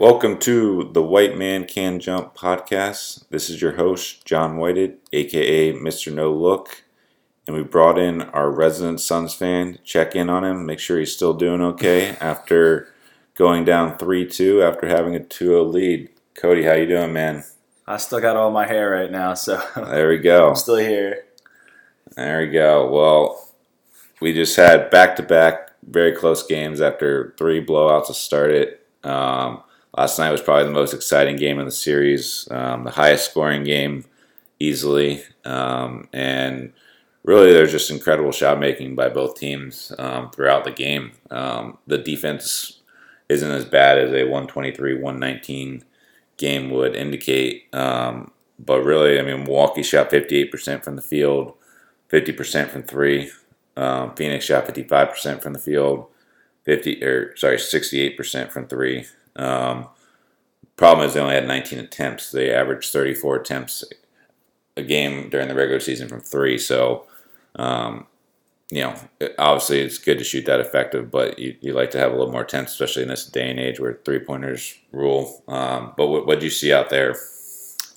Welcome to the White Man Can Jump podcast. This is your host, John Whited, aka Mr. No Look. And we brought in our resident Suns fan check in on him, make sure he's still doing okay after going down 3 2 after having a 2 0 lead. Cody, how you doing, man? I still got all my hair right now, so There we go. I'm still here. There we go. Well, we just had back to back very close games after three blowouts to start it. Um, last night was probably the most exciting game in the series, um, the highest scoring game easily. Um, and really, there's just incredible shot making by both teams um, throughout the game. Um, the defense isn't as bad as a 123 119 game would indicate. Um, but really, I mean, Milwaukee shot 58% from the field, 50% from three. Um, Phoenix shot 55% from the field, 50 or sorry, 68% from three. Um, problem is they only had 19 attempts. They averaged 34 attempts a game during the regular season from three. So, um, you know, obviously it's good to shoot that effective, but you, you like to have a little more attempts, especially in this day and age where three pointers rule. Um, but what do you see out there?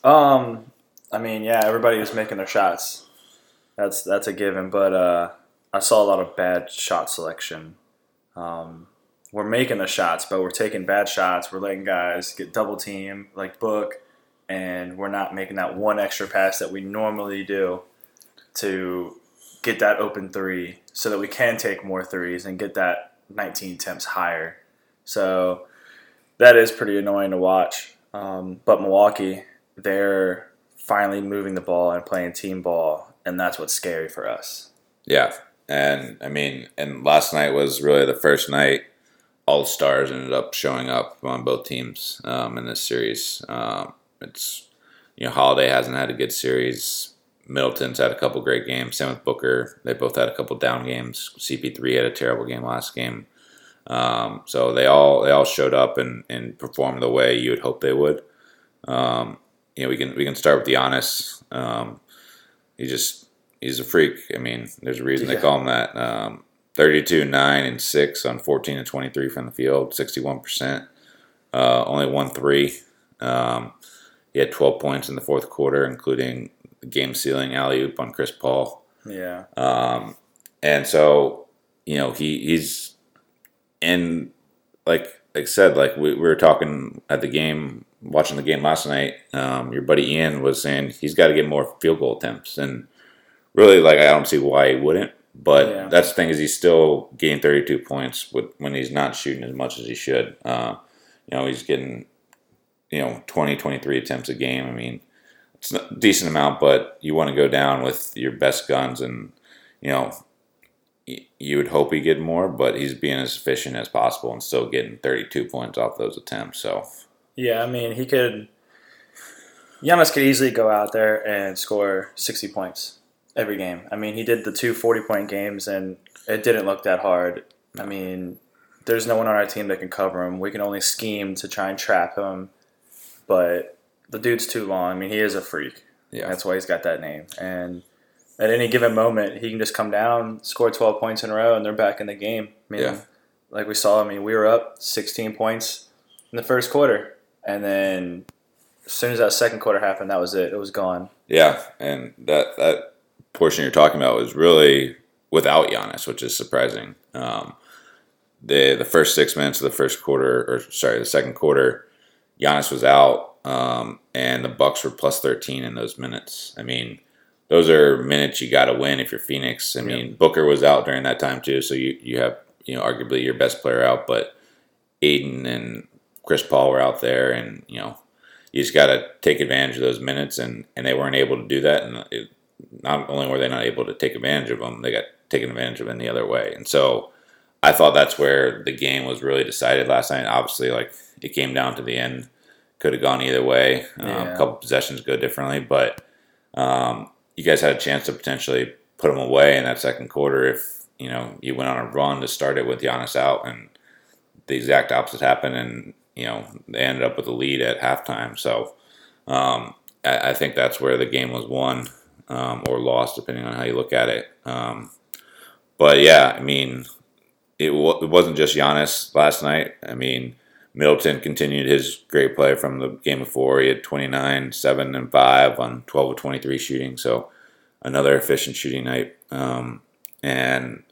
Um, I mean, yeah, everybody was making their shots. That's that's a given, but uh, I saw a lot of bad shot selection. Um, we're making the shots, but we're taking bad shots. We're letting guys get double team like Book, and we're not making that one extra pass that we normally do to get that open three, so that we can take more threes and get that 19 temps higher. So that is pretty annoying to watch. Um, but Milwaukee, they're finally moving the ball and playing team ball, and that's what's scary for us. Yeah, and I mean, and last night was really the first night all the stars ended up showing up on both teams um, in this series. Um, it's you know Holiday hasn't had a good series. Middleton's had a couple great games. Same with Booker. They both had a couple down games. CP3 had a terrible game last game. Um, so they all they all showed up and, and performed the way you would hope they would. Um, you know, we can we can start with Giannis. Um, he just he's a freak. I mean, there's a reason Yeah. they call him that. Um, 32, 9, and 6 on 14 and 23 from the field, 61%. Uh, only one three. Um, he had 12 points in the fourth quarter, including the game sealing alley oop on Chris Paul. Yeah, Um, and so, you know, he he's and like like I said, like we, we were talking at the game, watching the game last night. Um, your buddy Ian was saying he's got to get more field goal attempts, and really, like I don't see why he wouldn't. But Yeah. that's the thing is he's still getting 32 points with, when he's not shooting as much as he should. Uh, you know, he's getting you know 20, 23 attempts a game. I mean, it's a decent amount, but you want to go down with your best guns, and you know, you would hope he get more, but he's being as efficient as possible and still getting 32 points off those attempts. So yeah. I mean, he could. Giannis could easily go out there and score 60 points every game. I mean, he did the two 40 point games, and it didn't look that hard. I mean, there's no one on our team that can cover him. We can only scheme to try and trap him, but the dude's too long. I mean, he is a freak. yeah, That's why he's got that name. And at any given moment, he can just come down, score 12 points in a row, and they're back in the game. I mean, Yeah. like we saw, I mean, we were up 16 points in the first quarter. And then as soon as that second quarter happened, that was it. It was gone. yeah, and that that portion you're talking about was really without Giannis, which is surprising. Um, the the first six minutes of the first quarter, or sorry, the second quarter, Giannis was out, um, and the Bucks were plus 13 in those minutes. I mean, those are minutes you got to win if you're Phoenix. I mean, Booker was out during that time too, so you you have you know arguably your best player out, but Ayton and Chris Paul were out there, and you know you just got to take advantage of those minutes, and and they weren't able to do that, and it, not only were they not able to take advantage of them, they got taken advantage of in the other way, and so. I thought that's where the game was really decided last night. Obviously, like it came down to the end, could have gone either way. Um, A couple possessions go differently, but um, you guys had a chance to potentially put them away in that second quarter if you know you went on a run to start it with Giannis out, and the exact opposite happened, and you know they ended up with a lead at halftime. So um, I, I think that's where the game was won um, or lost, depending on how you look at it. Um, but yeah, I mean, it, wa it wasn't just Giannis last night. I mean, Middleton continued his great play from the game before. He had 29, 7, and 5 on 12 of 23 shooting. So another efficient shooting night. Um, and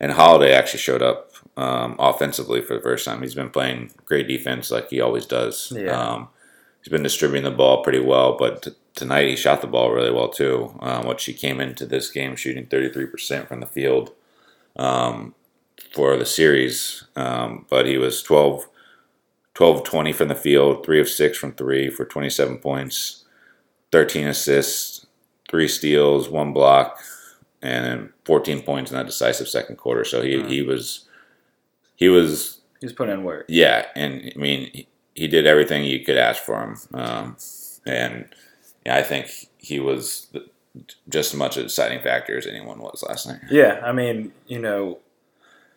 and Holiday actually showed up um, offensively for the first time. He's been playing great defense like he always does. Yeah. Um, he's been distributing the ball pretty well, but tonight he shot the ball really well too. Um, which he came into this game shooting 33% from the field um, for the series. Um, but he was 12, 12 20 from the field, 3 of 6 from 3 for 27 points, 13 assists, 3 steals, 1 block, and 14 points in that decisive second quarter. So he, Mhm. he was he was He's putting in work. yeah, and I mean he, he did everything you could ask for him, um, and yeah, I think he was the, just as much a deciding factor as anyone was last night. Yeah, I mean, you know,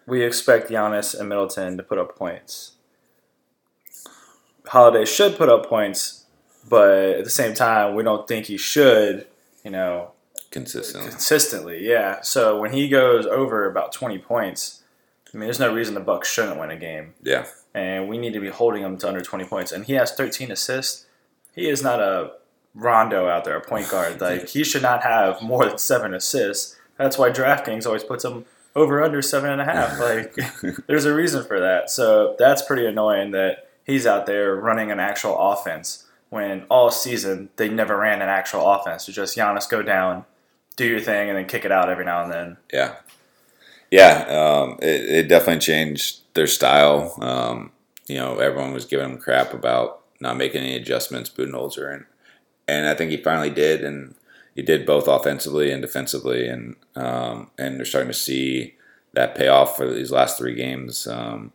we expect Giannis and Middleton to put up points. Holiday should put up points, but at the same time, we don't think he should, you know, Consistently, consistently. Yeah. So when he goes over about 20 points, I mean, there's no reason the Bucks shouldn't win a game. yeah, and we need to be holding him to under 20 points. And he has 13 assists. He is not a Rondo out there, a point guard. Like he should not have more than seven assists. That's why DraftKings always puts him over under seven and a half. Like there's a reason for that. So that's pretty annoying that he's out there running an actual offense when all season they never ran an actual offense. It's just Giannis go down, do your thing, and then kick it out every now and then. Yeah, yeah. Um, it, it definitely changed their style. Um, you know, everyone was giving him crap about not making any adjustments, Budenholzer, and and I think he finally did, and he did both offensively and defensively, and um, and they're starting to see that pay off for these last three games. Um,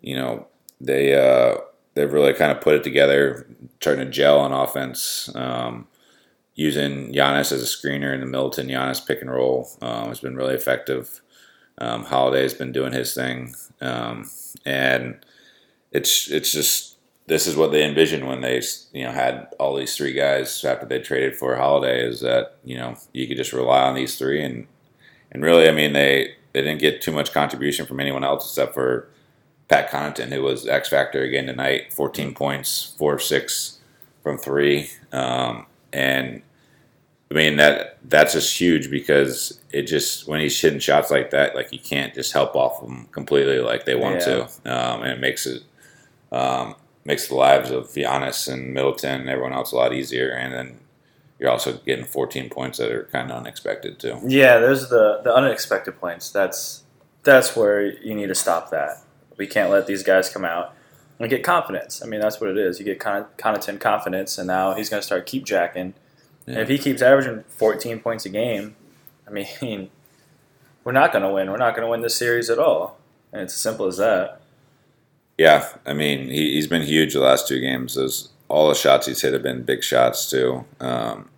you know, they uh, they've really kind of put it together, starting to gel on offense. Um, using Giannis as a screener in the Middleton Giannis pick and roll um, has been really effective. Um, Holiday's been doing his thing, um, and it's it's just this is what they envisioned when they you know had all these three guys after they traded for Holiday is that you know you could just rely on these three. And and really I mean they they didn't get too much contribution from anyone else except for Pat Connaughton who was X factor again tonight 14 points four six from three. Um, and I mean that that's just huge because it just when he's hitting shots like that, like you can't just help off them completely like they want Yeah. to, um, and it makes it um, makes the lives of Giannis and Middleton and everyone else a lot easier. And then you're also getting 14 points that are kind of unexpected too. Yeah, there's the the unexpected points. That's that's where you need to stop that. We can't let these guys come out and get confidence. I mean, that's what it is. You get Con- Connaughton confidence, and now he's going to start keep jacking. And if he keeps averaging 14 points a game, I mean, we're not going to win. We're not going to win this series at all. And it's as simple as that. Yeah, I mean he, he's been huge the last two games. Those all the shots he's hit have been big shots too. Um,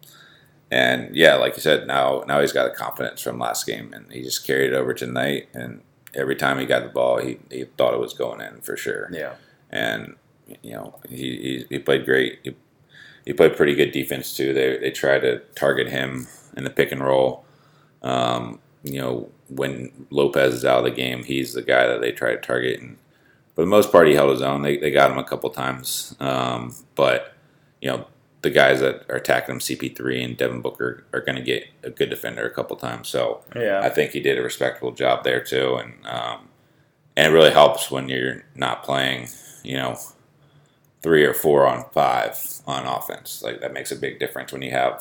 and yeah, like you said, now now he's got the confidence from last game, and he just carried it over tonight. And every time he got the ball, he, he thought it was going in for sure. Yeah. And you know he, he, he played great. He, he played pretty good defense too. They they tried to target him in the pick and roll. Um, you know when Lopez is out of the game, he's the guy that they try to target and for the most part, he held his own. They, they got him a couple times, um, but you know the guys that are attacking him, CP3 and Devin Booker, are going to get a good defender a couple times. So Yeah. I think he did a respectable job there too, and um, and it really helps when you're not playing, you know, three or four on five on offense. Like that makes a big difference when you have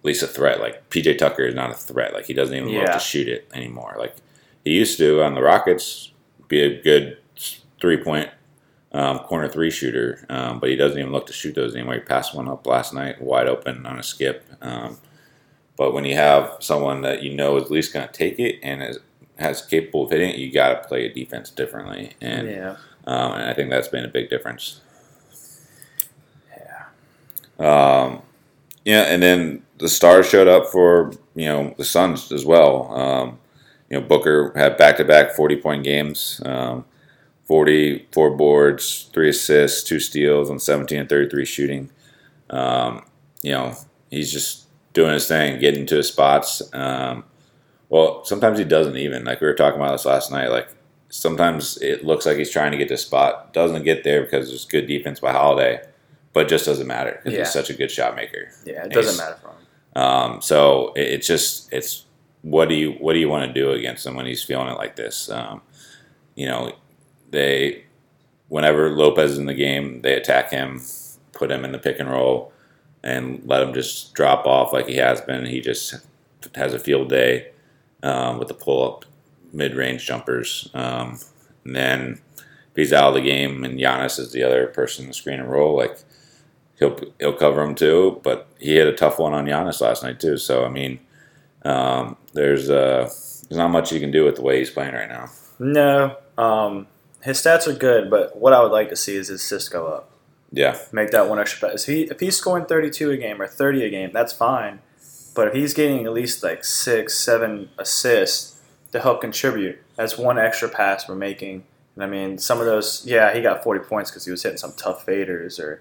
at least a threat. Like PJ Tucker is not a threat. Like he doesn't even Yeah. to shoot it anymore. Like he used to on the Rockets be a good three point um, corner three shooter, um, but he doesn't even look to shoot those anymore. He passed one up last night, wide open on a skip. Um, but when you have someone that you know is at least going to take it and is has capable of hitting it, you got to play a defense differently, and yeah. um, and I think that's been a big difference. Yeah. Um, yeah, and then the stars showed up for you know the Suns as well. Um, you know Booker had back to back forty point games, um, 40, four boards, three assists, two steals on seventeen and thirty three shooting. Um, you know he's just doing his thing, getting to his spots. Um, well, sometimes he doesn't even like we were talking about this last night. Like sometimes it looks like he's trying to get to spot, doesn't get there because there's good defense by Holiday, but just doesn't matter because Yeah. he's such a good shot maker. Yeah, it doesn't matter for him. Um, so it, it's just it's what do you what do you want to do against him when he's feeling it like this? Um, you know, they whenever Lopez is in the game, they attack him, put him in the pick and roll, and let him just drop off like he has been. He just has a field day um, with the pull up mid range jumpers. Um, and then if he's out of the game and Giannis is the other person in the screen and roll, like he'll he'll cover him too. But he had a tough one on Giannis last night too. So I mean, um, there's uh, there's not much you can do with the way he's playing right now. No, um, his stats are good, but what I would like to see is his assists go up. Yeah, Make that one extra pass. If, he, if he's scoring 32 a game or 30 a game, that's fine. But if he's getting at least like six, seven assists to help contribute, that's one extra pass we're making. And I mean, some of those, yeah, he got 40 points because he was hitting some tough faders or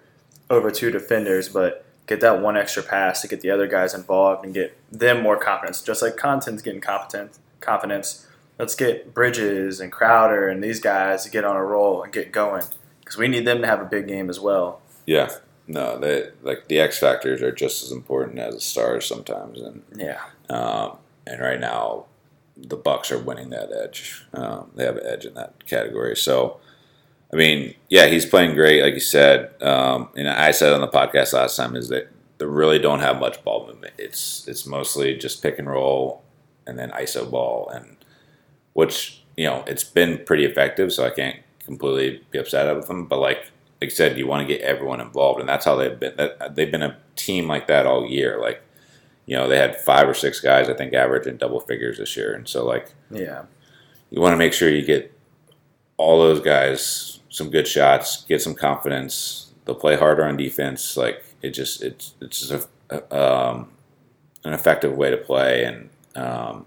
over two defenders, but get that one extra pass to get the other guys involved and get them more confidence. Just like Connaughton's getting competent, confidence. Let's get Bridges and Crowder and these guys to get on a roll and get going because we need them to have a big game as well. yeah. No, they like the X factors are just as important as the stars sometimes, and Yeah. Um, and right now, the Bucks are winning that edge. Um, they have an edge in that category. So, I mean, yeah, he's playing great, like you said. Um, and I said on the podcast last time is that they really don't have much ball movement. It's it's mostly just pick and roll, and then ISO ball, and which you know it's been pretty effective. So I can't completely be upset with them. But like like I said, you want to get everyone involved, and that's how they've been. That, they've been a team like that all year. Like you know, they had five or six guys, I think, average in double figures this year. And so, like, Yeah. you want to make sure you get all those guys some good shots, get some confidence. They'll play harder on defense. Like, it just, it's, it's just a, um, an effective way to play and, um,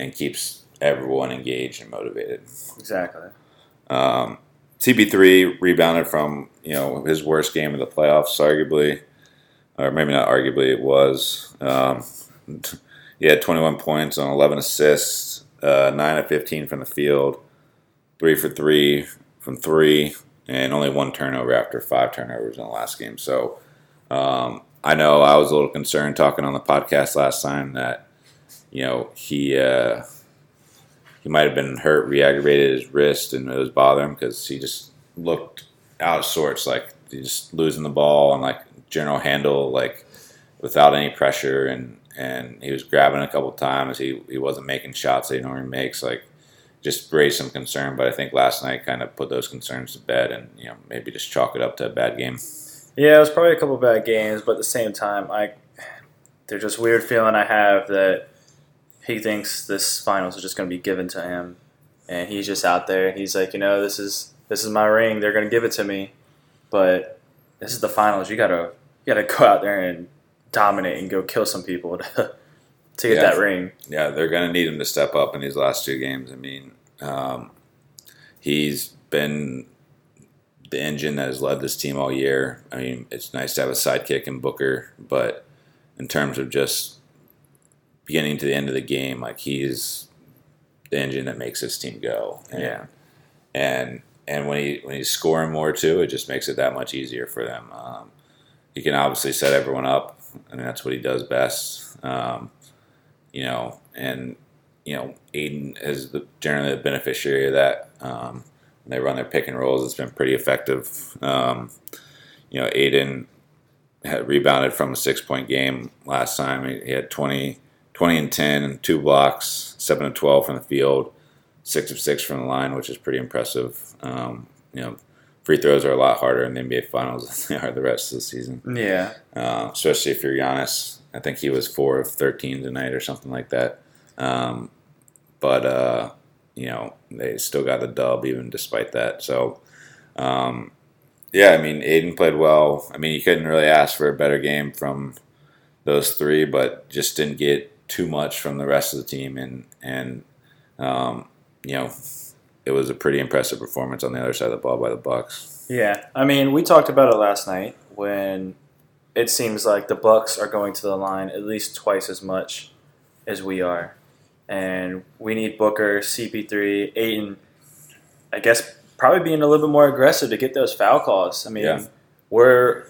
and keeps everyone engaged and motivated. Exactly. Um, CP3 rebounded from you know his worst game of the playoffs, arguably, or maybe not arguably. It was. Um, he had 21 points on 11 assists, uh, nine of 15 from the field, three for three from three, and only one turnover after five turnovers in the last game. So um, I know I was a little concerned talking on the podcast last time that you know he. Uh, he might have been hurt, re-aggravated his wrist, and it was bothering him because he just looked out of sorts, like just losing the ball and like general handle, like without any pressure, and and he was grabbing a couple times. He he wasn't making shots that he normally makes, like just raised some concern. But I think last night kind of put those concerns to bed, and you know maybe just chalk it up to a bad game. Yeah, it was probably a couple bad games, but at the same time, I there's just weird feeling I have that he thinks this finals is just going to be given to him, and he's just out there. He's like, you know, this is this is my ring. They're going to give it to me, but this is the finals. You gotta you gotta go out there and dominate and go kill some people to to get Yeah. that ring. yeah, they're going to need him to step up in these last two games. I mean, um, he's been the engine that has led this team all year. I mean, it's nice to have a sidekick in Booker, but in terms of just beginning to the end of the game, like he's the engine that makes this team go. And, Yeah. and and when he when he's scoring more too, it just makes it that much easier for them. Um, he can obviously set everyone up, and that's what he does best. Um, you know, and you know, Ayton is the, generally the beneficiary of that. Um, when they run their pick and rolls, it's been pretty effective. Um, you know, Ayton had rebounded from a six point game last time. He, he had 20, 20 and 10 and two blocks, 7 and 12 from the field, 6 of 6 from the line, which is pretty impressive. Um, you know, free throws are a lot harder in the NBA Finals than they are the rest of the season Yeah, uh, especially if you're Giannis. I think he was four of thirteen tonight or something like that. Um, but uh, you know they still got the dub even despite that. So um, yeah, I mean Ayton played well. I mean you couldn't really ask for a better game from those three, but just didn't get too much from the rest of the team, and and um, you know it was a pretty impressive performance on the other side of the ball by the Bucks. Yeah, I mean, we talked about it last night when it seems like the Bucks are going to the line at least twice as much as we are, and we need Booker, CP3, Ayton I guess probably being a little bit more aggressive to get those foul calls. I mean, Yeah. we're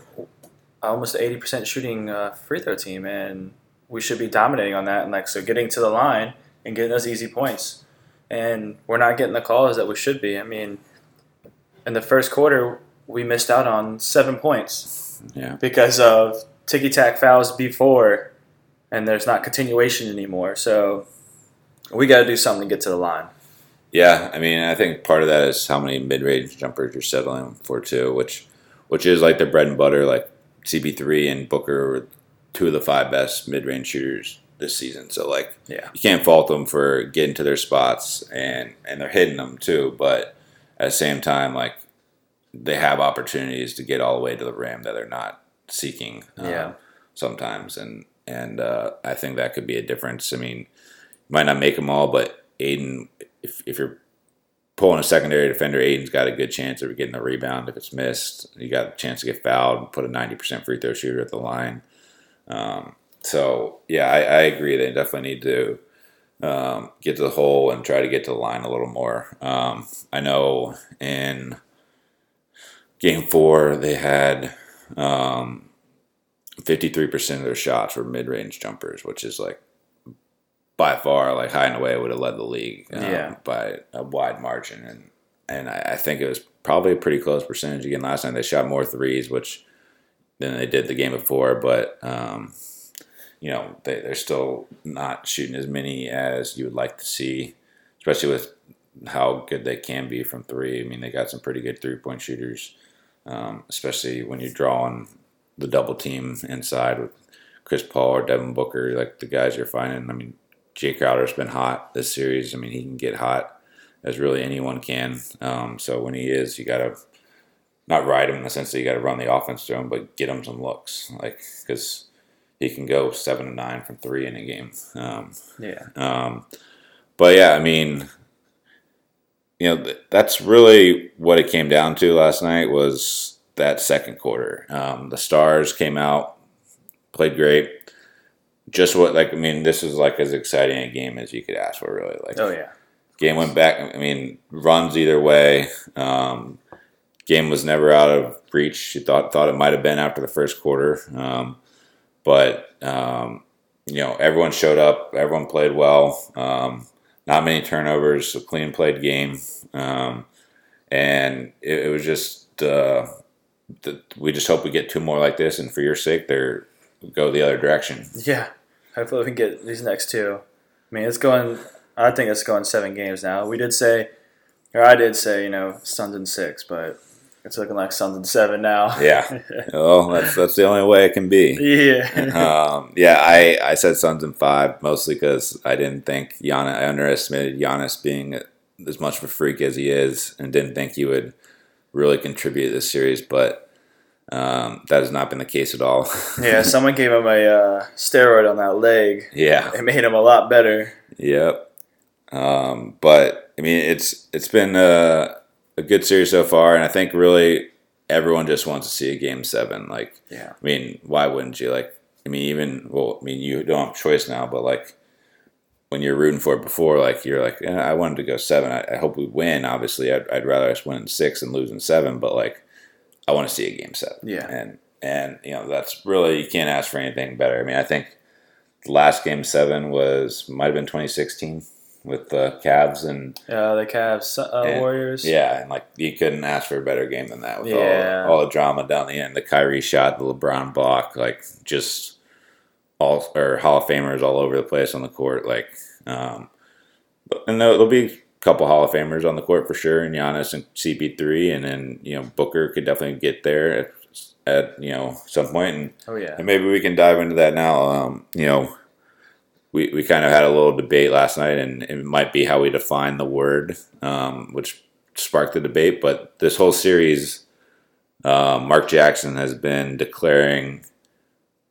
almost eighty percent shooting uh, free throw team, and we should be dominating on that. And like so, getting to the line and getting those easy points, and we're not getting the calls that we should be. I mean, in the first quarter, we missed out on seven points Yeah. because of ticky tack fouls before, and there's not continuation anymore. So we got to do something to get to the line. Yeah, I mean, I think part of that is how many mid-range jumpers you're settling for too, which which is like their bread and butter. Like CP3 and Booker two of the five best mid-range shooters this season. So like, Yeah. you can't fault them for getting to their spots and and they're hitting them too. But at the same time, like they have opportunities to get all the way to the rim that they're not seeking. um, Yeah. sometimes, and and uh, I think that could be a difference. I mean, you might not make them all, but Ayton, if if you're pulling a secondary defender, Ayton's got a good chance of getting a rebound if it's missed. You got a chance to get fouled and put a ninety percent free throw shooter at the line. Um, so yeah, I, I agree. They definitely need to um, get to the hole and try to get to the line a little more. Um, I know in game four they had um, 53% of their shots were mid-range jumpers, which is like by far like high and away would have led the league um, Yeah. by a wide margin. And and I, I think it was probably a pretty close percentage again last night. They shot more threes, which than they did the game before, but um, you know they, they're still not shooting as many as you would like to see, especially with how good they can be from three. I mean, they got some pretty good three point shooters, um, especially when you're drawing the double team inside with Chris Paul or Devin Booker, like the guys you're finding. I mean, Jae Crowder's been hot this series. I mean, he can get hot as really anyone can. Um, so when he is, you got to not ride him in the sense that you got to run the offense to him, but get him some looks, like because he can go seven to nine from three in a game. Um, Yeah. um, but yeah, I mean, you know, th- that's really what it came down to last night was that second quarter. Um, the Stars came out, played great. Just what, like, I mean, this is like as exciting a game as you could ask for, really. Like, Oh yeah. game went back. I mean, runs either way. Um, game was never out of reach. You thought thought it might have been after the first quarter, um, but um, you know everyone showed up. Everyone played well. Um, not many turnovers. A clean played game, um, and it, it was just. Uh, the, we just hope we get two more like this, and for your sake, they're go the other direction. Yeah. Hopefully we can get these next two. I mean, it's going. I think it's going seven games now. We did say, or I did say, you know, Suns in six, but it's looking like in seven now. Yeah. Well, that's that's the only way it can be. yeah. um, yeah, I, I said Suns in five mostly because I didn't think Giannis. I underestimated Giannis being as much of a freak as he is, and didn't think he would really contribute to this series. But um, that has not been the case at all. yeah. Someone gave him a uh, steroid on that leg. yeah. It made him a lot better. Yep. Um, but I mean, it's it's been a, a good series so far, and I think really everyone just wants to see a game seven. Like, Yeah. I mean, why wouldn't you? Like, I mean, even well, I mean, you don't have a choice now, but like when you're rooting for it before, like you're like, eh, I wanted to go seven. I, I hope we win. Obviously, I'd, I'd rather us win in six and lose in seven, but like, I want to see a game seven. Yeah. and and you know that's really you can't ask for anything better. I mean, I think the last game seven was might have been 2016 with the Cavs and Uh, the Cavs, uh, And- Warriors. yeah, and like you couldn't ask for a better game than that with Yeah. all, all the drama down the end. The Kyrie shot, the LeBron block, like just all or Hall of Famers all over the place on the court. Like, um, and there'll, there'll be a couple Hall of Famers on the court for sure, and Giannis and CP3, and then you know Booker could definitely get there at, at you know some point, and Oh yeah. and maybe we can dive into that now. Um, you know, we, we kind of had a little debate last night, and it might be how we define the word, um, which sparked the debate. But this whole series, uh, Mark Jackson has been declaring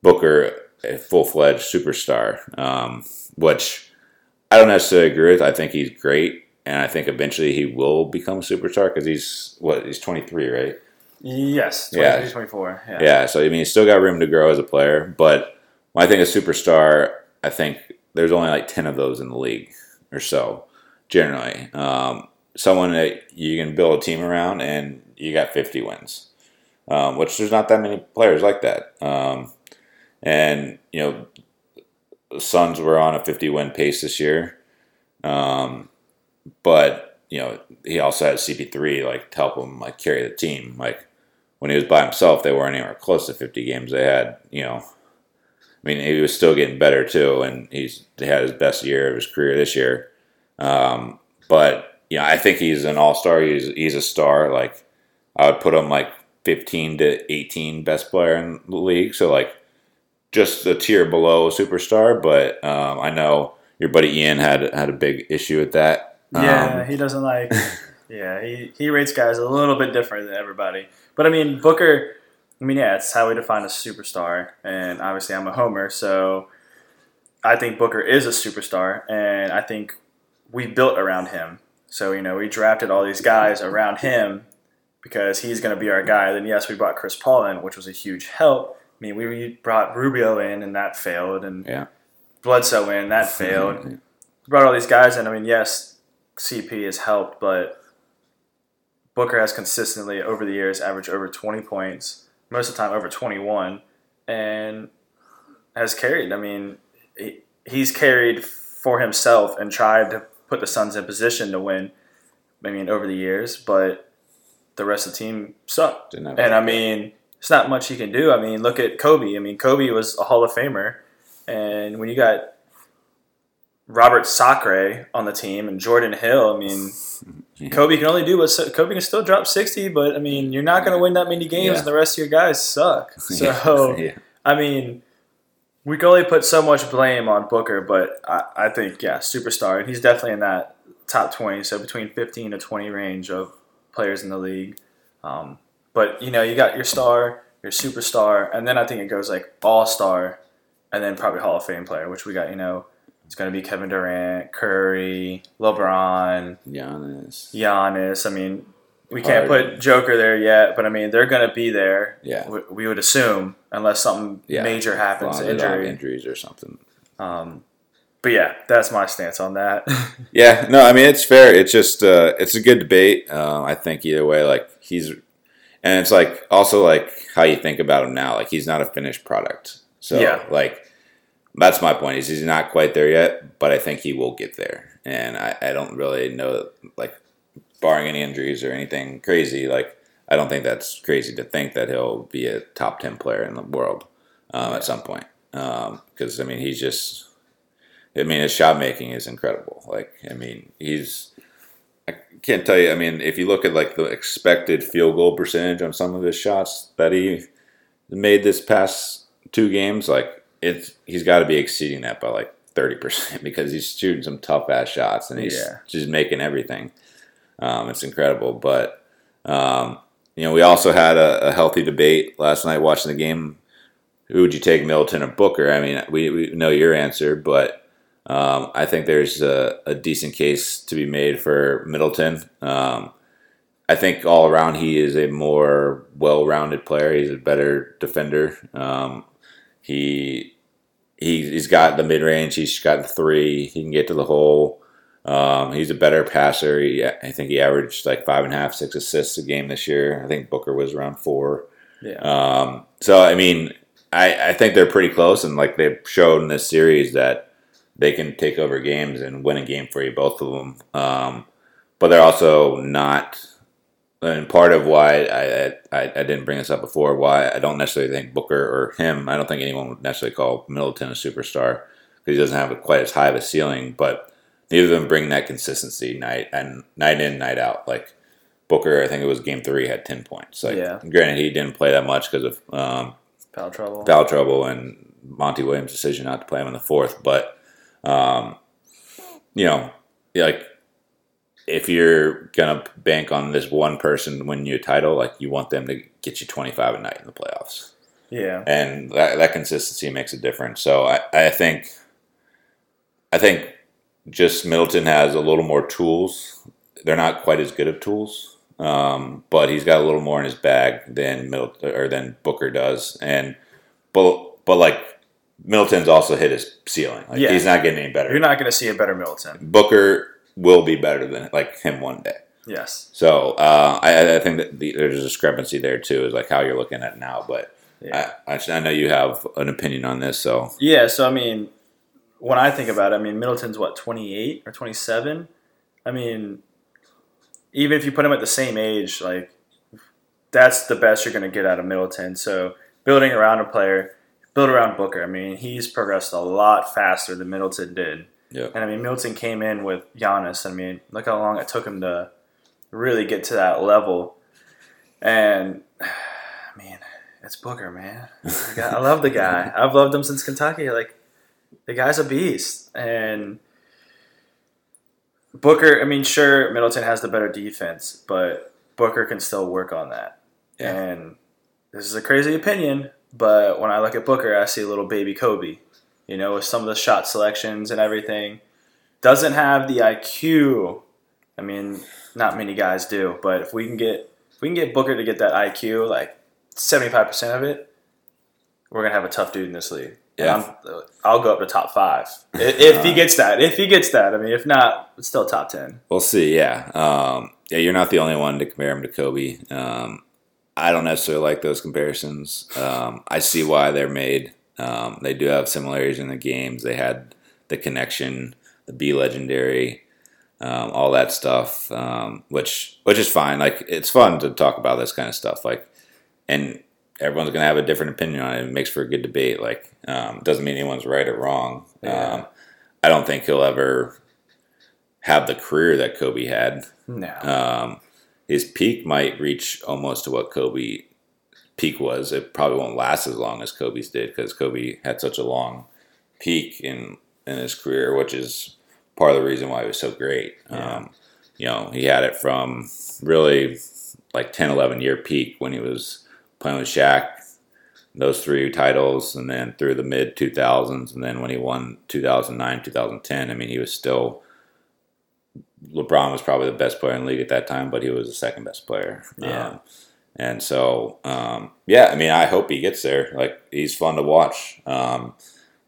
Booker a full fledged superstar, um, which I don't necessarily agree with. I think he's great, and I think eventually he will become a superstar because he's what he's twenty three, right? Yes. Yeah. 24. Yeah. Yeah, so I mean, he's still got room to grow as a player. But when I think a superstar, I think there's only like ten of those in the league or so, generally. Um, someone that you can build a team around, and you got 50 wins, um, which there's not that many players like that. Um, and you know, the Suns were on a 50 win pace this year, um, but you know he also had CP3 like to help him like carry the team. Like when he was by himself, they weren't anywhere close to 50 games. They had you know. I mean, he was still getting better too, and he's had his best year of his career this year. Um, but you know, I think he's an all star. He's he's a star. Like I would put him like 15 to 18 best player in the league. So like just a tier below a superstar. But um, I know your buddy Ian had had a big issue with that. Yeah, Um, he doesn't like. yeah, he, he rates guys a little bit different than everybody. But I mean, Booker. I mean, yeah, it's how we define a superstar, and obviously, I'm a homer, so I think Booker is a superstar, and I think we built around him. So you know, we drafted all these guys around him because he's going to be our guy. Then yes, we brought Chris Paul in, which was a huge help. I mean, we brought Rubio in, and that failed, and Yeah. Bledsoe in, that failed we brought all these guys in. I mean, yes, CP has helped, but Booker has consistently over the years averaged over 20 points, most of the time over 21, and has carried. I mean, he, he's carried for himself and tried to put the Suns in position to win. I mean, over the years, but the rest of the team sucked. Didn't And I mean, it's not much he can do. I mean, look at Kobe. I mean, Kobe was a Hall of Famer, and when you got Robert Sacre on the team and Jordan Hill, I mean, Yeah. Kobe can only do what Kobe can still drop sixty, but I mean, you're not going to win that many games, Yeah. and the rest of your guys suck. So, yeah. I mean, we can only put so much blame on Booker, but I, I think yeah, superstar, and he's definitely in that top twenty, so between fifteen to twenty range of players in the league. Um, but you know, you got your star, your superstar, and then I think it goes like all star, and then probably Hall of Fame player, which we got. You know, it's going to be Kevin Durant, Curry, LeBron, Giannis. Giannis. I mean, we can't put Joker there yet, but I mean, they're going to be there. Yeah. We, we would assume, unless something Yeah. major happens, Well, they don't have injury. injuries or something. Um, but yeah, that's my stance on that. Yeah, no, I mean it's fair. It's just uh, it's a good debate. Uh, I think either way, like he's, and it's like also like how you think about him now. Like he's not a finished product. So Yeah. like that's my point. Is he's not quite there yet, but I think he will get there. And I, I don't really know like barring any injuries or anything crazy. Like I don't think that's crazy to think that he'll be a top ten player in the world um, at some point. Because I mean he's just I mean, his shot making is incredible. Like, I mean, he's. I can't tell you. I mean, if you look at like the expected field goal percentage on some of his shots that he made this past two games, like it's he's got to be exceeding that by like thirty percent because he's shooting some tough ass shots and he's Yeah. just making everything. Um, it's incredible, but um, you know, we also had a, a healthy debate last night watching the game. Who would you take, Middleton or Booker? I mean, we, we know your answer, but um, I think there's a, a decent case to be made for Middleton. Um, I think all around he is a more well-rounded player. He's a better defender. Um, he he he's got the mid-range. He's got the three. He can get to the hole. Um, he's a better passer. He, I think he averaged like five and a half, six assists a game this year. I think Booker was around four. yeah. Um, so I mean, I, I think they're pretty close, and like they've shown in this series that they can take over games and win a game for you, both of them. Um, but they're also not. And part of why I, I I didn't bring this up before, why I don't necessarily think Booker or him, I don't think anyone would necessarily call Middleton a superstar because he doesn't have a, quite as high of a ceiling. But neither of them bring that consistency night and night in, night out. Like Booker, I think it was game three, had ten points. Like, Yeah. granted, he didn't play that much because of um, Foul trouble. foul trouble and Monty Williams' decision not to play him in the fourth. But um, you know, like if you're gonna bank on this one person winning you a title, like you want them to get you 25 a night in the playoffs, Yeah. and that, that consistency makes a difference. So I, I think, I think just Middleton has a little more tools. They're not quite as good of tools, um, but he's got a little more in his bag than Middleton or than Booker does. And but but like Middleton's also hit his ceiling. Like Yeah. he's not getting any better. You're not going to see a better Middleton. Booker will be better than like him one day. Yes. So uh, I, I think that the, there's a discrepancy there too, is like how you're looking at it now. But Yeah. I, I, I know you have an opinion on this, so Yeah, so I mean, when I think about it, I mean, Middleton's what, 28 or 27? I mean, even if you put him at the same age, like, that's the best you're going to get out of Middleton. So, building around a player, build around Booker. I mean, he's progressed a lot faster than Middleton did. Yeah, And I mean, Middleton came in with Giannis. I mean, look how long it took him to really get to that level. And I mean, it's Booker, man. I, got, I love the guy. I've loved him since Kentucky. Like, the guy's a beast. And Booker, I mean, sure, Middleton has the better defense, but Booker can still work on that. Yeah. And this is a crazy opinion, but when I look at Booker, I see a little baby Kobe. You know, with some of the shot selections and everything, doesn't have the IQ. I mean, not many guys do, but if we can get if we can get Booker to get that IQ, like seventy five percent of it, we're gonna have a tough dude in this league. Yeah. I'm, I'll go up to top five if, if he gets that. If he gets that, I mean, if not, it's still top ten. we'll see. Yeah, um, yeah, you're not the only one to compare him to Kobe. Um, I don't necessarily like those comparisons. Um, I see why they're made. Um, they do have similarities in the games. They had the connection, the be legendary, um, all that stuff, um, which which is fine. Like it's fun to talk about this kind of stuff. Like, and everyone's gonna have a different opinion on it. It makes for a good debate. Like, um, doesn't mean anyone's right or wrong. Yeah. Um, I don't think he'll ever have the career that Kobe had. No, Um, his peak might reach almost to what Kobe peak was. It probably won't last as long as Kobe's did because Kobe had such a long peak in in his career, which is part of the reason why he was so great. Yeah. Um, you know, he had it from really like 10, 11 year peak when he was playing with Shaq, those three titles, and then through the mid 2000s, and then when he won 2009, 2010, I mean, he was still LeBron was probably the best player in the league at that time, but he was the second best player. Yeah. Um, and so, um, yeah, I mean, I hope he gets there. Like, he's fun to watch. Um,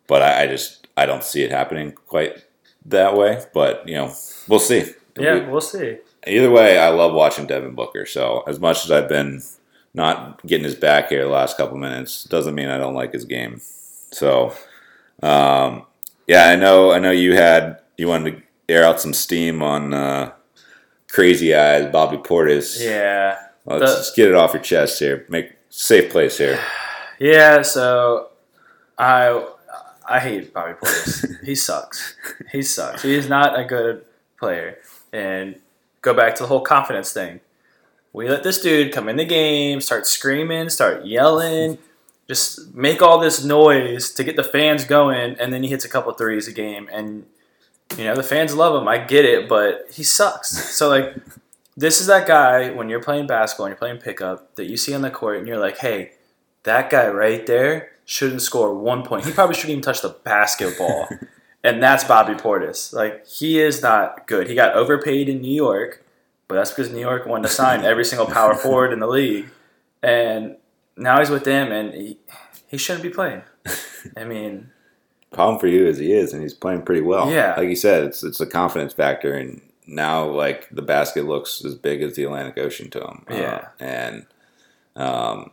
but I, I just, I don't see it happening quite that way. But, you know, we'll see. Yeah, be- we'll see. either way, I love watching Devin Booker. So, as much as I've been not getting his back here the last couple minutes, doesn't mean I don't like his game. So, um, yeah, I know. I know you had you wanted to air out some steam on uh, Crazy Eyes, Bobby Portis. Yeah, Let's the- just get it off your chest here. Make safe place here. yeah. So I I hate Bobby Portis. he sucks. He sucks. He is not a good player. And go back to the whole confidence thing. We let this dude come in the game, start screaming, start yelling, just make all this noise to get the fans going, and then he hits a couple threes a game, and you know the fans love him. I get it, but he sucks. So like, this is that guy when you're playing basketball and you're playing pickup that you see on the court, and you're like, hey, that guy right there shouldn't score one point. He probably shouldn't even touch the basketball. and that's Bobby Portis. Like he is not good. He got overpaid in New York, but that's because New York wanted to sign every single power forward in the league. And now he's with them, and he, he shouldn't be playing. I mean, Problem for you is he is, and he's playing pretty well. Yeah. like you said, it's it's a confidence factor, and now like the basket looks as big as the Atlantic Ocean to him. Uh, Yeah. and um,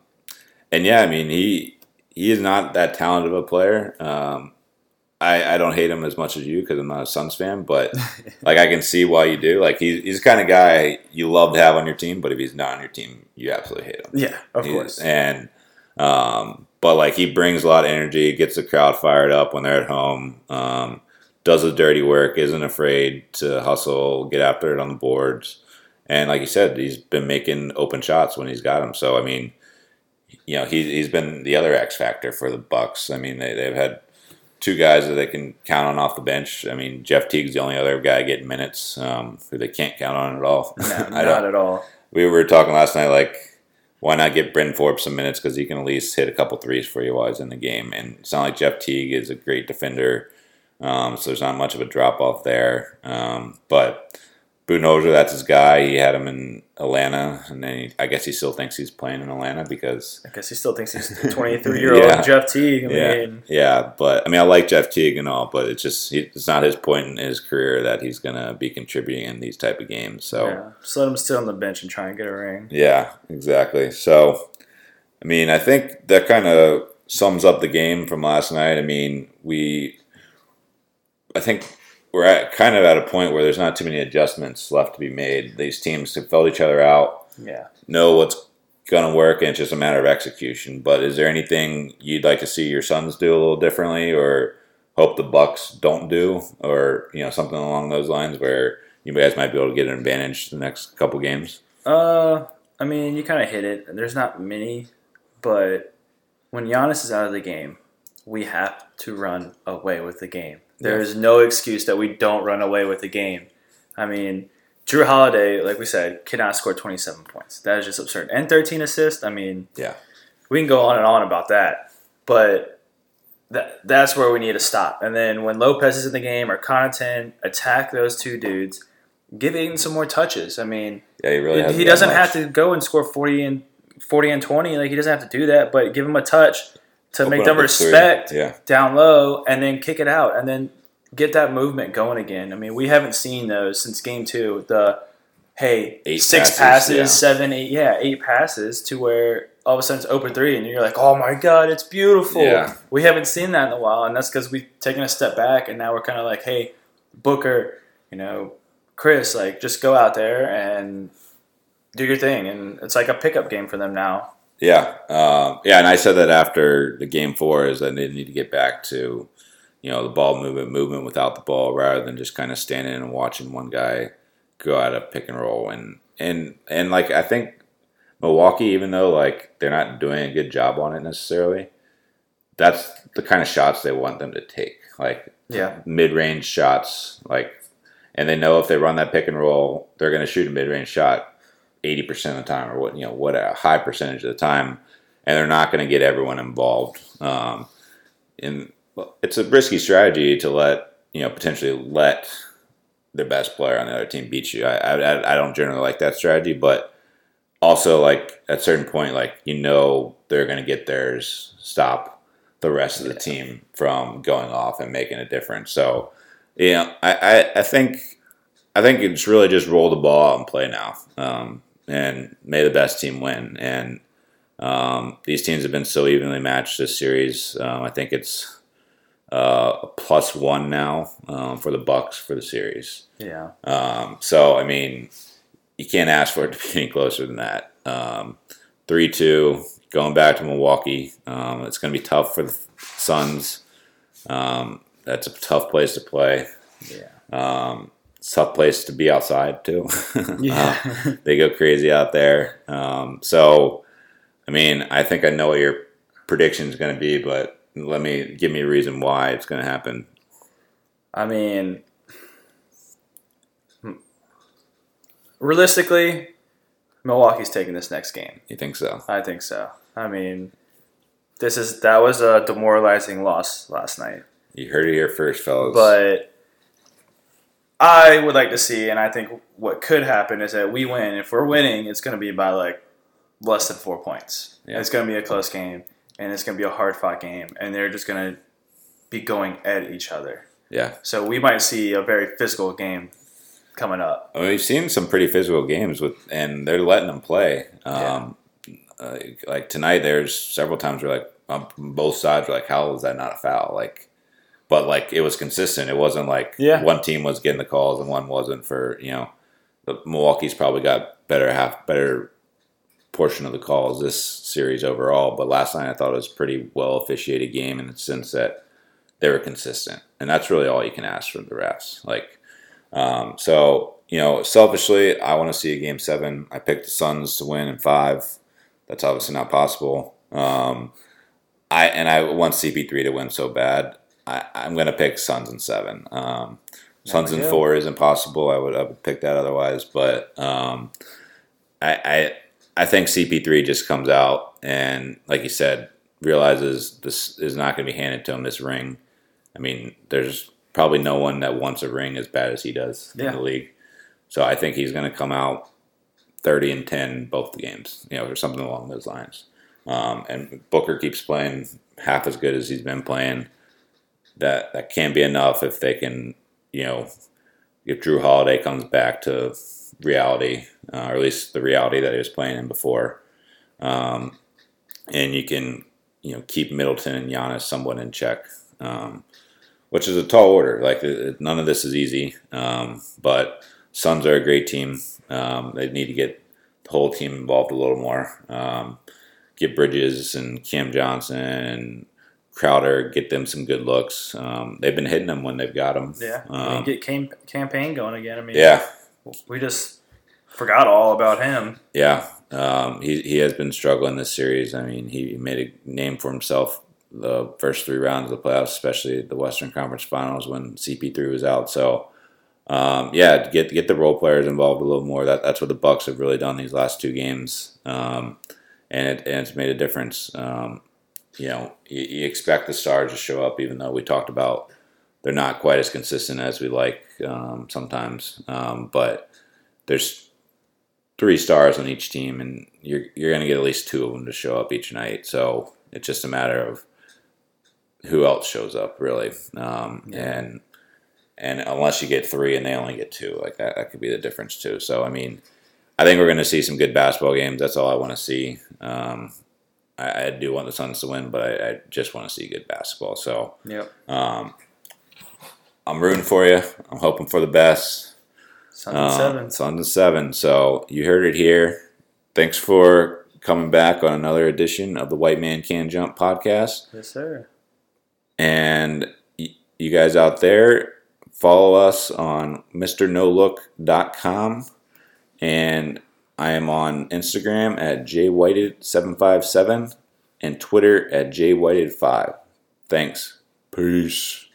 and yeah, I mean he he is not that talented of a player. Um, I, I don't hate him as much as you because I'm not a Suns fan, but like I can see why you do. Like he's he's the kind of guy you love to have on your team, but if he's not on your team, you absolutely hate him. yeah, of He- course. And um, but like he brings a lot of energy, gets the crowd fired up when they're at home. Um, does the dirty work, isn't afraid to hustle, get after it on the boards, and like you said, he's been making open shots when he's got them. So I mean, you know, he, he's been the other X factor for the Bucks. I mean, they, they've had two guys that they can count on off the bench. I mean, Jeff Teague's the only other guy getting minutes um, who they can't count on at all. no, not at all. we were talking last night, like, why not get Bryn Forbes some minutes because he can at least hit a couple threes for you while he's in the game. And it's not like Jeff Teague is a great defender, um, so there's not much of a drop off there. Um, but Budenholzer, that's his guy. He had him in Atlanta, and then he, I guess he still thinks he's playing in Atlanta because I guess he still thinks he's 23 year old Yeah. Jeff Teague. I yeah, mean, yeah. But I mean, I like Jeff Teague and all, but it's just he, it's not his point in his career that he's gonna be contributing in these type of games. So yeah. just let him sit on the bench and try and get a ring. Yeah, exactly. So, I mean, I think that kind of sums up the game from last night. I mean, we, I think we're at kind of at a point where there's not too many adjustments left to be made. These teams have filled each other out, Yeah. know what's going to work, and it's just a matter of execution. But is there anything you'd like to see your Suns do a little differently, or hope the Bucks don't do, or you know something along those lines where you guys might be able to get an advantage the next couple games? Uh, I mean, you kind of hit it. There's not many, but when Giannis is out of the game, we have to run away with the game. There is no excuse that we don't run away with the game. I mean, Jrue Holiday, like we said, cannot score 27 points. That is just absurd. And 13 assists. I mean, Yeah. we can go on and on about that, but that that's where we need to stop. And then when Lopez is in the game or Connaughton, attack those two dudes. Give Ayton some more touches. I mean, Yeah, he really. hasn't he doesn't have to go and score 40 and 40 and 20 like he doesn't have to do that but give him a touch to Open make them respect Yeah, down low and then kick it out and then get that movement going again i mean we haven't seen those since game two the hey Eight six passes, passes, yeah. seven eight yeah eight passes to where all of a sudden it's open three and you're like oh my god it's beautiful Yeah. we haven't seen that in a while and that's because we've taken a step back and now we're kind of like hey booker you know chris like just go out there and do your thing, and it's like a pickup game for them now. Yeah, um, yeah. And I said that after the game four is that they need to get back to, you know, the ball movement, movement without the ball, rather than just kind of standing and watching one guy go out of pick and roll. And and and like I think Milwaukee, even though like they're not doing a good job on it necessarily, that's the kind of shots they want them to take. Like Yeah, mid-range shots like and they know if they run that pick and roll they're going to shoot a mid-range shot 80% of the time or what you know what a high percentage of the time and they're not going to get everyone involved. Um, and well, it's a risky strategy to let you know potentially let their best player on the other team beat you. I, I, I don't generally like that strategy but also like at a certain point like you know they're going to get theirs stop the rest of the team from going off and making a difference. So, you know, I, I, I think I think it's really just roll the ball out and play now, um, and may the best team win. And um, these teams have been so evenly matched this series. Um, I think it's uh, plus one now um, for the Bucks for the series. yeah, Um, so I mean, you can't ask for it to be any closer than that. Um, Three two, going back to Milwaukee. Um, it's going to be tough for the Suns. Um, that's a tough place to play. yeah, Um, it's tough place to be outside too. yeah. Uh, they go crazy out there. Um, so, I mean, I think I know what your prediction is going to be, but let me give me a reason why it's going to happen. I mean, hmm. realistically, Milwaukee's taking this next game. You think so? I think so. I mean, this is that was a demoralizing loss last night, You heard it here first, fellas. but I would like to see, and I think what could happen is that we win. If we're winning, it's going to be by like less than four points. Yeah. It's going to be a close game, and it's going to be a hard fought game, and they're just going to be going at each other. yeah, So we might see a very physical game coming up. I mean, we've seen some pretty physical games with, and they're letting them play. Um, uh, like tonight, there's several times where like on both sides were like, "How is that not a foul?" Like, but like it was consistent. It wasn't like Yeah. one team was getting the calls and one wasn't. For you know, the Milwaukee's probably got better half better portion of the calls this series overall. But last night, I thought it was a pretty well officiated game in the sense that they were consistent, and that's really all you can ask from the refs. Like. Um, so, you know, selfishly, I want to see a game seven. I picked the Suns to win in five. That's obviously not possible. Um, I and I want CP3 to win so bad. I, I'm going to pick Suns and seven. Um, Suns go. four is impossible. I would I would pick that otherwise, but um, I, I I think CP3 just comes out and, like you said, realizes this is not going to be handed to him. This ring. I mean, there's probably no one that wants a ring as bad as he does Yeah. in the league. So I think he's going to come out 30 and 10 both the games, you know, or something along those lines. Um, and Booker keeps playing half as good as he's been playing. That that can be enough if they can, you know, if Jrue Holiday comes back to reality, uh, or at least the reality that he was playing in before, um, and you can, you know, keep Middleton and Giannis somewhat in check, um, which is a tall order. Like none of this is easy, um, but Suns are a great team. Um, they need to get the whole team involved a little more. Um, get Bridges and Cam Johnson and Crowder, get them some good looks. Um, they've been hitting them when they've got them. Yeah, mean, get cam- campaign going again. I mean, yeah, we just forgot all about him. Yeah, um, he he has been struggling this series. I mean, he made a name for himself the first three rounds of the playoffs, especially the Western Conference Finals when CP3 was out. So, um, yeah, get get the role players involved a little more. That that's what the Bucks have really done these last two games, um, and it and it's made a difference. You know, you, you, expect the stars to show up, even though we talked about they're not quite as consistent as we like um, sometimes. Um, but there's three stars on each team, and you're you're going to get at least two of them to show up each night. So it's just a matter of who else shows up, really. Um, yeah. And and unless you get three and they only get two, like that, that could be the difference too. So I mean, I think we're going to see some good basketball games. That's all I want to see. Um, I, I, do want the Suns to win, but I, I just want to see good basketball. So yep. Um, I'm rooting for you. I'm hoping for the best. Suns and um, seven. Suns and seven. So you heard it here. Thanks for coming back on another edition of the White Man Can Jump podcast. Yes, sir. And y- you guys out there, follow us on MrNoLook.com. And I am on Instagram at jwhited757 and Twitter at jwhited5. Thanks. Peace.